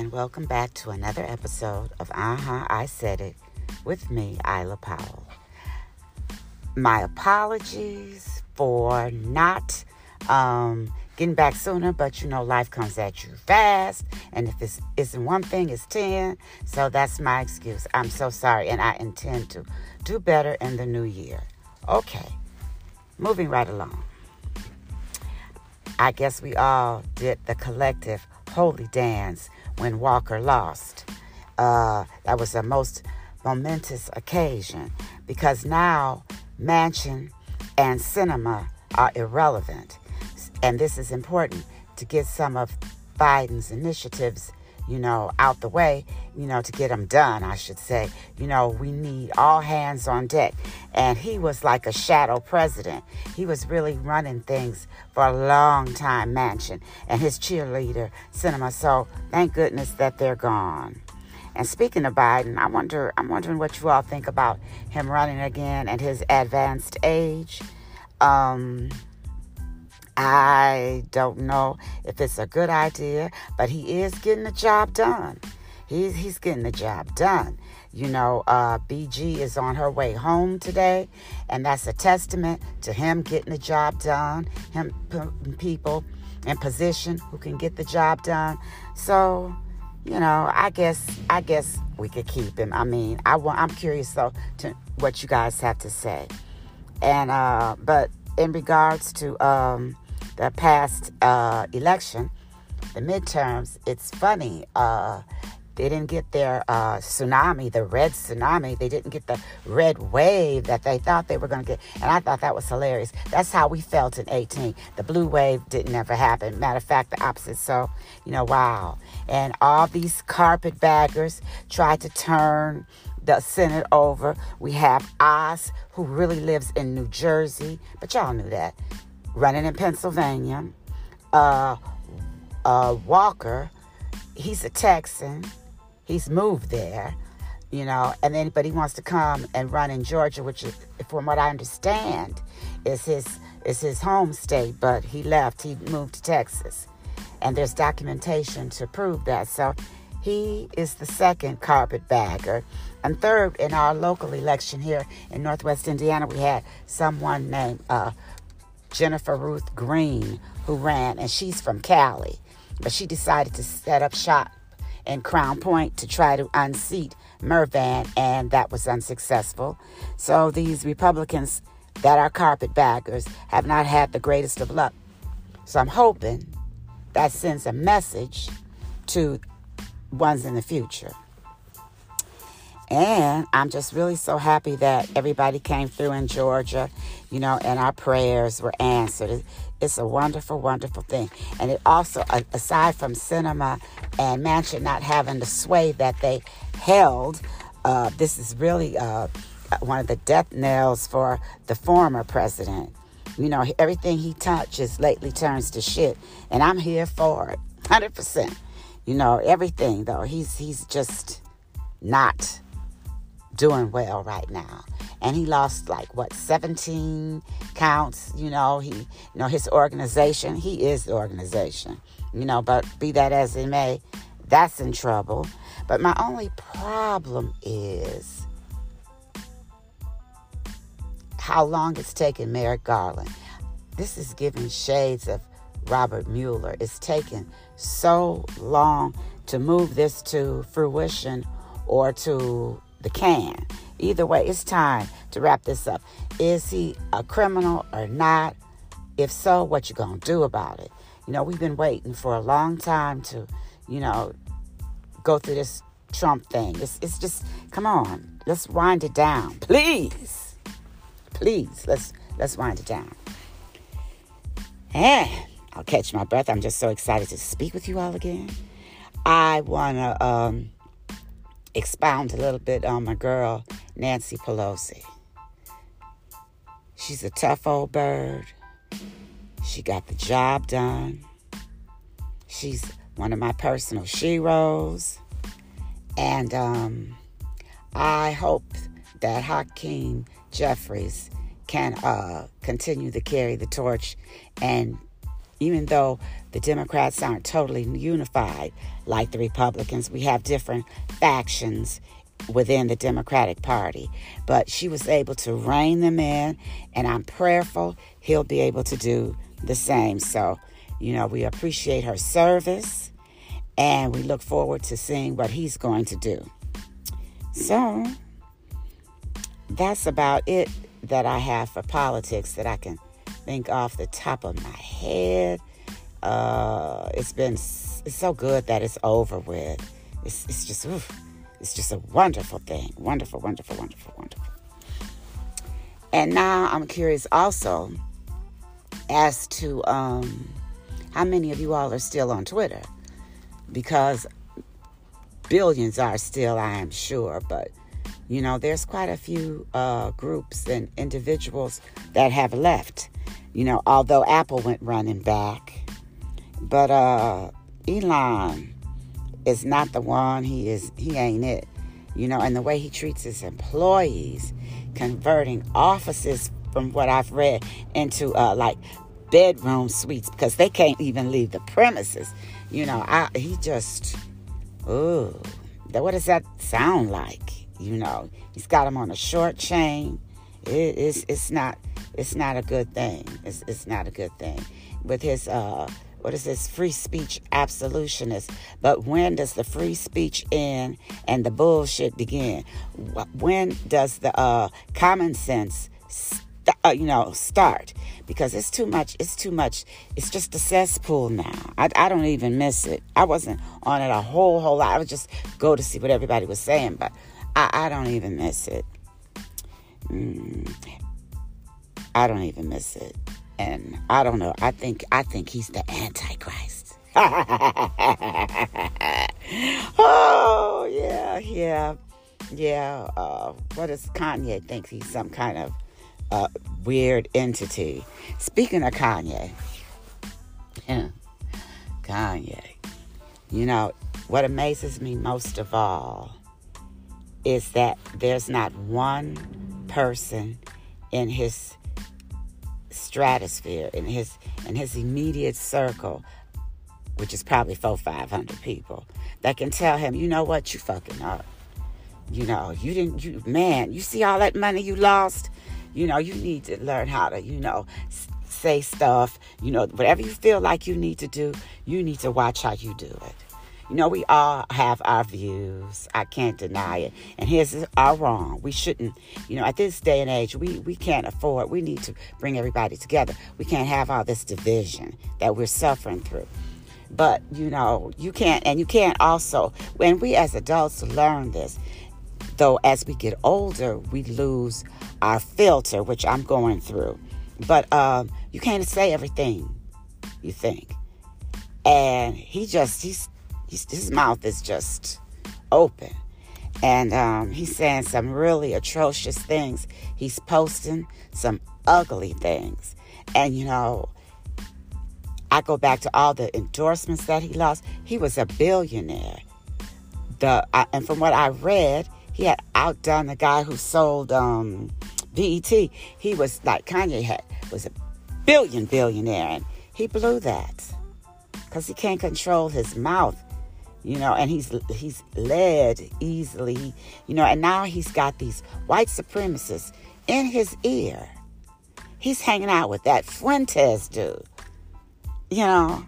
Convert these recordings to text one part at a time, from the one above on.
and welcome back to another episode of Uh Huh, I Said It with me, Isla Powell. My apologies for not um, getting back sooner, but you know, life comes at you fast, and if it's isn't one thing, it's ten. So that's my excuse. I'm so sorry, and I intend to do better in the new year. Okay, moving right along. I guess we all did the collective holy dance when Walker lost. Uh, that was a most momentous occasion because now Manchin and Sinema are irrelevant. And this is important to get some of Biden's initiatives you know, out the way, you know, to get them done, I should say. You know, we need all hands on deck. And he was like a shadow president. He was really running things for a long time, Manchin and his cheerleader, Sinema. So thank goodness that they're gone. And speaking of Biden, I wonder, I'm wondering what you all think about him running again at his advanced age. Um, I don't know if it's a good idea, but he is getting the job done. He's, he's getting the job done. You know, uh, BG is on her way home today, and that's a testament to him getting the job done, him putting people in position who can get the job done. So, you know, I guess I guess we could keep him. I mean, I want. I'm curious though to what you guys have to say. And uh, but in regards to um, the past uh, election, the midterms, it's funny. Uh, they didn't get their uh, tsunami, the red tsunami. They didn't get the red wave that they thought they were going to get. And I thought that was hilarious. That's how we felt in 18. The blue wave didn't ever happen. Matter of fact, the opposite. So, you know, wow. And all these carpetbaggers tried to turn the Senate over. We have Oz, who really lives in New Jersey, but y'all knew that running in Pennsylvania. Uh, uh, Walker, he's a Texan. He's moved there, you know, and then but he wants to come and run in Georgia, which, is, from what I understand, is his is his home state. But he left. He moved to Texas, and there's documentation to prove that. So he is the second carpetbagger. And third, in our local election here in Northwest Indiana, we had someone named uh, Jennifer Ruth Green, who ran, and she's from Cali. But she decided to set up shop in Crown Point to try to unseat Mrvan, and that was unsuccessful. So these Republicans that are carpetbaggers have not had the greatest of luck. So I'm hoping that sends a message to ones in the future. And I'm just really so happy that everybody came through in Georgia, you know, and our prayers were answered. It's a wonderful, wonderful thing. And it also, aside from Sinema and Manchin not having the sway that they held, uh, this is really uh, one of the death knells for the former president. You know, everything he touches lately turns to shit. And I'm here for it, 100%. You know, everything, though. He's, he's just not doing well right now. And he lost like what 17 counts, you know, he you know his organization, he is the organization. You know, but be that as it may, that's in trouble. But my only problem is how long it's taken Merrick Garland. This is giving shades of Robert Mueller. It's taken so long to move this to fruition or to the can. Either way, it's time to wrap this up. Is he a criminal or not? If so, what you gonna do about it? You know, we've been waiting for a long time to, you know, go through this Trump thing. It's, it's just, come on, let's wind it down, please, please. Let's let's wind it down. And I'll catch my breath. I'm just so excited to speak with you all again. I wanna um, expound a little bit on my girl, Nancy Pelosi. She's a tough old bird. She got the job done. She's one of my personal sheroes. And um, I hope that Hakeem Jeffries can uh, continue to carry the torch and even though the Democrats aren't totally unified like the Republicans, we have different factions within the Democratic Party. But she was able to rein them in, and I'm prayerful he'll be able to do the same. So, you know, we appreciate her service and we look forward to seeing what he's going to do. So, that's about it that I have for politics that I can think off the top of my head. Uh, it's been it's so good that it's over with. It's, it's just oof, it's just a wonderful thing. Wonderful, wonderful, wonderful, wonderful. And now I'm curious also as to um, how many of you all are still on Twitter because billions are still, I am sure, but you know, there's quite a few uh, groups and individuals that have left. You know, although Apple went running back, but uh, Elon is not the one. He is. He ain't it. You know, and the way he treats his employees, converting offices from what I've read into uh, like bedroom suites because they can't even leave the premises. You know, I, he just, oh, what does that sound like? You know, he's got him on a short chain. It, it's it's not it's not a good thing. It's it's not a good thing. With his uh what is this? Free speech absolutionist. But when does the free speech end and the bullshit begin? When does the uh, common sense st- uh, you know start? Because it's too much it's too much it's just a cesspool now. I, I don't even miss it. I wasn't on it a whole whole lot. I would just go to see what everybody was saying but I, I don't even miss it. Mm, I don't even miss it. And I don't know. I think I think he's the Antichrist. oh yeah, yeah, yeah. Uh, what does Kanye think? He's some kind of uh, weird entity. Speaking of Kanye, yeah, Kanye. You know what amazes me most of all is that there's not one person in his stratosphere, in his in his immediate circle, which is probably four, five hundred people, that can tell him, you know what, you fucking up. You know, you didn't you man, you see all that money you lost? You know, you need to learn how to, you know, say stuff, you know, whatever you feel like you need to do, you need to watch how you do it. You know, we all have our views. I can't deny it. And his are wrong. We shouldn't, you know, at this day and age, we, we can't afford, we need to bring everybody together. We can't have all this division that we're suffering through. But, you know, you can't, and you can't also, when we as adults learn this, though as we get older, we lose our filter, which I'm going through. But um, you can't say everything you think. And he just, he's He's, his mouth is just open. And um, he's saying some really atrocious things. He's posting some ugly things. And, you know, I go back to all the endorsements that he lost. He was a billionaire. The uh, And from what I read, he had outdone the guy who sold um, BET. He was like Kanye had was a billion billionaire, and he blew that because he can't control his mouth you know, and he's he's led easily, you know, and now he's got these white supremacists in his ear. He's hanging out with that Fuentes dude, you know,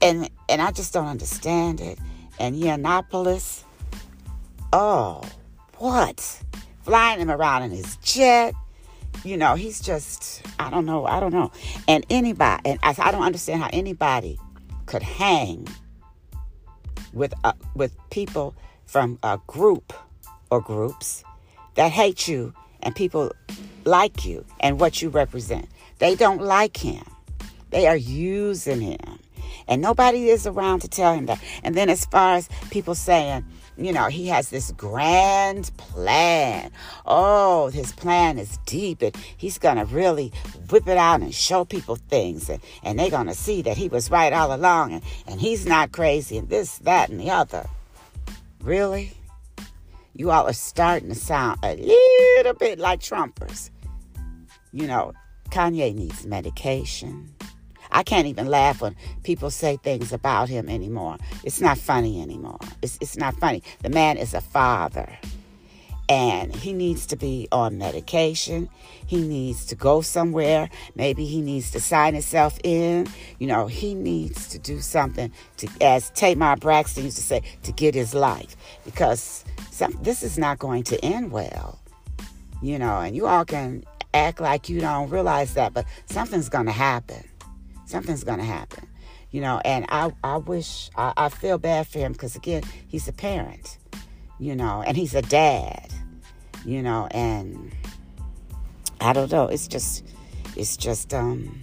and and I just don't understand it. And Yiannopoulos, oh, what? Flying him around in his jet. You know, he's just, I don't know, I don't know. And anybody, and I, I don't understand how anybody could hang with uh, with people from a group or groups that hate you and people like you and what you represent. They don't like him. They are using him. And nobody is around to tell him that. And then as far as people saying, you know, he has this grand plan. Oh, his plan is deep and he's going to really whip it out and show people things. And, and they're going to see that he was right all along and, and he's not crazy and this, that, and the other. Really? You all are starting to sound a little bit like Trumpers. You know, Kanye needs medication. I can't even laugh when people say things about him anymore. It's not funny anymore. It's, it's not funny. The man is a father and he needs to be on medication. He needs to go somewhere. Maybe he needs to sign himself in. You know, he needs to do something to, as Tamar Braxton used to say, to get his life because some, this is not going to end well. You know, and you all can act like you don't realize that, but something's going to happen. Something's to happen. You know, and I, I wish, I, I feel bad for him because, again, he's a parent, you know, and he's a dad you know, and I don't know. It's just, it's just, um,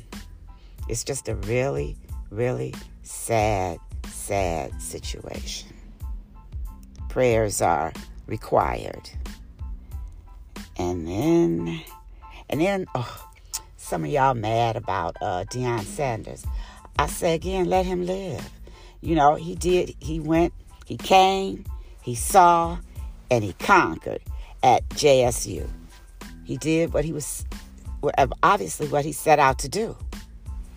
it's just a really, really sad, sad situation. Prayers are required. And then, and then, oh, some of y'all mad about uh, Deion Sanders. I say again, let him live. You know, he did, he went, he came, he saw, and he conquered at JSU. He did what he was, obviously, what he set out to do.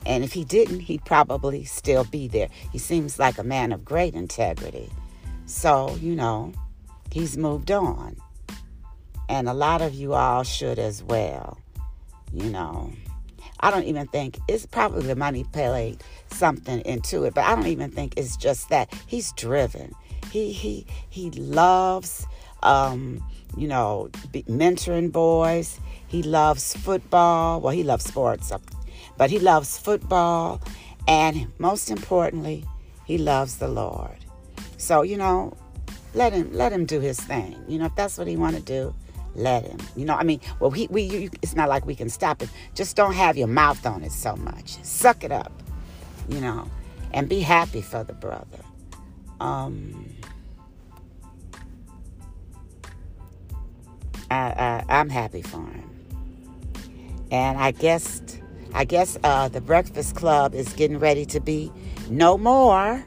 And if he didn't, he'd probably still be there. He seems like a man of great integrity. So, you know, he's moved on. And a lot of you all should as well. You know, I don't even think it's probably the money played something into it, but I don't even think it's just that. He's driven. He he he loves um, you know, mentoring boys. He loves football. Well, he loves sports, but he loves football. And most importantly, he loves the Lord. So, you know, let him let him do his thing. You know, if that's what he want to do, let him. You know, I mean, well, he, we you, it's not like we can stop it. Just don't have your mouth on it so much. Suck it up, you know, and be happy for the brother. Um, I, I, am happy for him. And I guess, I guess uh, the Breakfast Club is getting ready to be no more.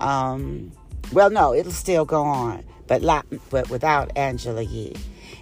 Um, well, no, it'll still go on, but but without Angela Yee.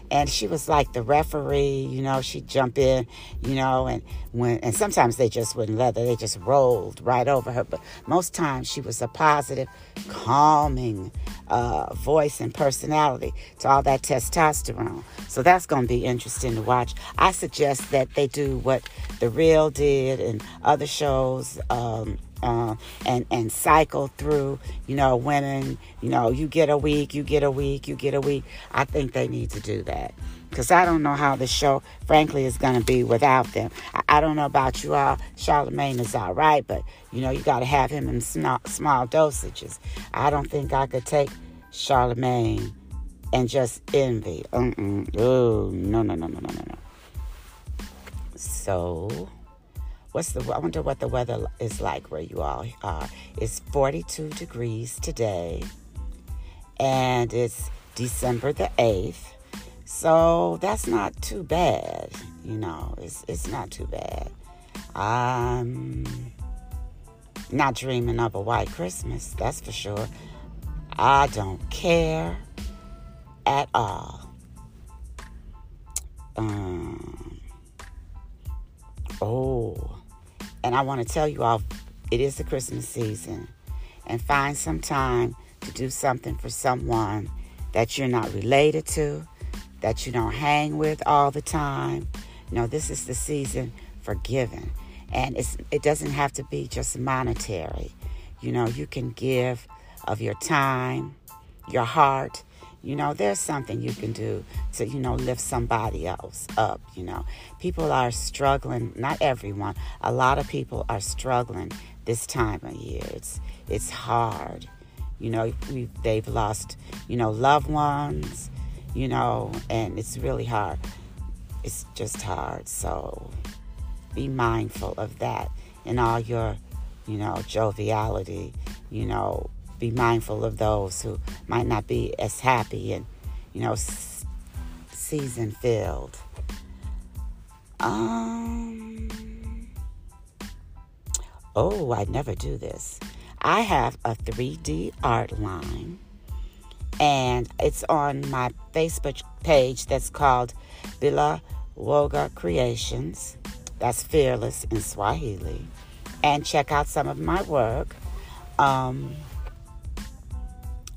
And she was like the referee you know she'd jump in you know and when and sometimes they just wouldn't let her they just rolled right over her but most times she was a positive calming uh, voice and personality to all that testosterone. So that's going to be interesting to watch. I suggest that they do what the real did and other shows um, uh, and and cycle through. You know, women. You know, you get a week, you get a week, you get a week. I think they need to do that because I don't know how the show, frankly, is going to be without them. I, I, don't know about you all. Charlemagne is all right, but you know, you got to have him in small, small dosages. I don't think I could take Charlemagne and just envy. Mm-mm. Oh, no, no, no, no, no, no, no. So What's the? I wonder what the weather is like where you all are. It's 42 degrees today, and it's December the 8th. So that's not too bad, you know. It's it's not too bad. I'm not dreaming of a white Christmas, that's for sure. I don't care at all. Um, oh, and I want to tell you all, it is the Christmas season. And find some time to do something for someone that you're not related to, that you don't hang with all the time. You know, this is the season for giving. And it's, it doesn't have to be just monetary. You know, you can give of your time, your heart, you know, there's something you can do to, you know, lift somebody else up. You know, people are struggling, not everyone, a lot of people are struggling this time of year. It's, it's hard. You know, they've lost, you know, loved ones, you know, and it's really hard. It's just hard. So be mindful of that in all your, you know, joviality, you know, be mindful of those who might not be as happy and, you know, season filled. Um, oh, I never do this. I have a 3D art line, and it's on my Facebook page that's called Bila Woga Creations. That's fearless in Swahili. and check out some of my work. Um,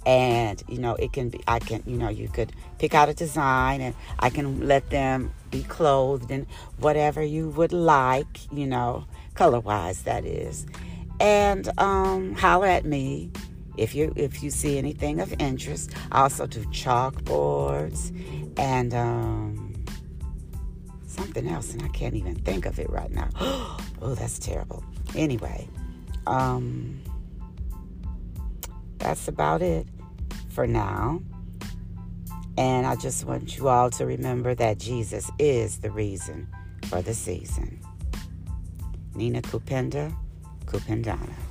and you know it can be i can you know you could pick out a design and i can let them be clothed in whatever you would like you know color wise that is. And um holler at me if you if you see anything of interest. I also do chalkboards and um something else and i can't even think of it right now. Oh that's terrible. Anyway um that's about it for now. And I just want you all to remember that Jesus is the reason for the season. Nina Kupenda, Kupendana.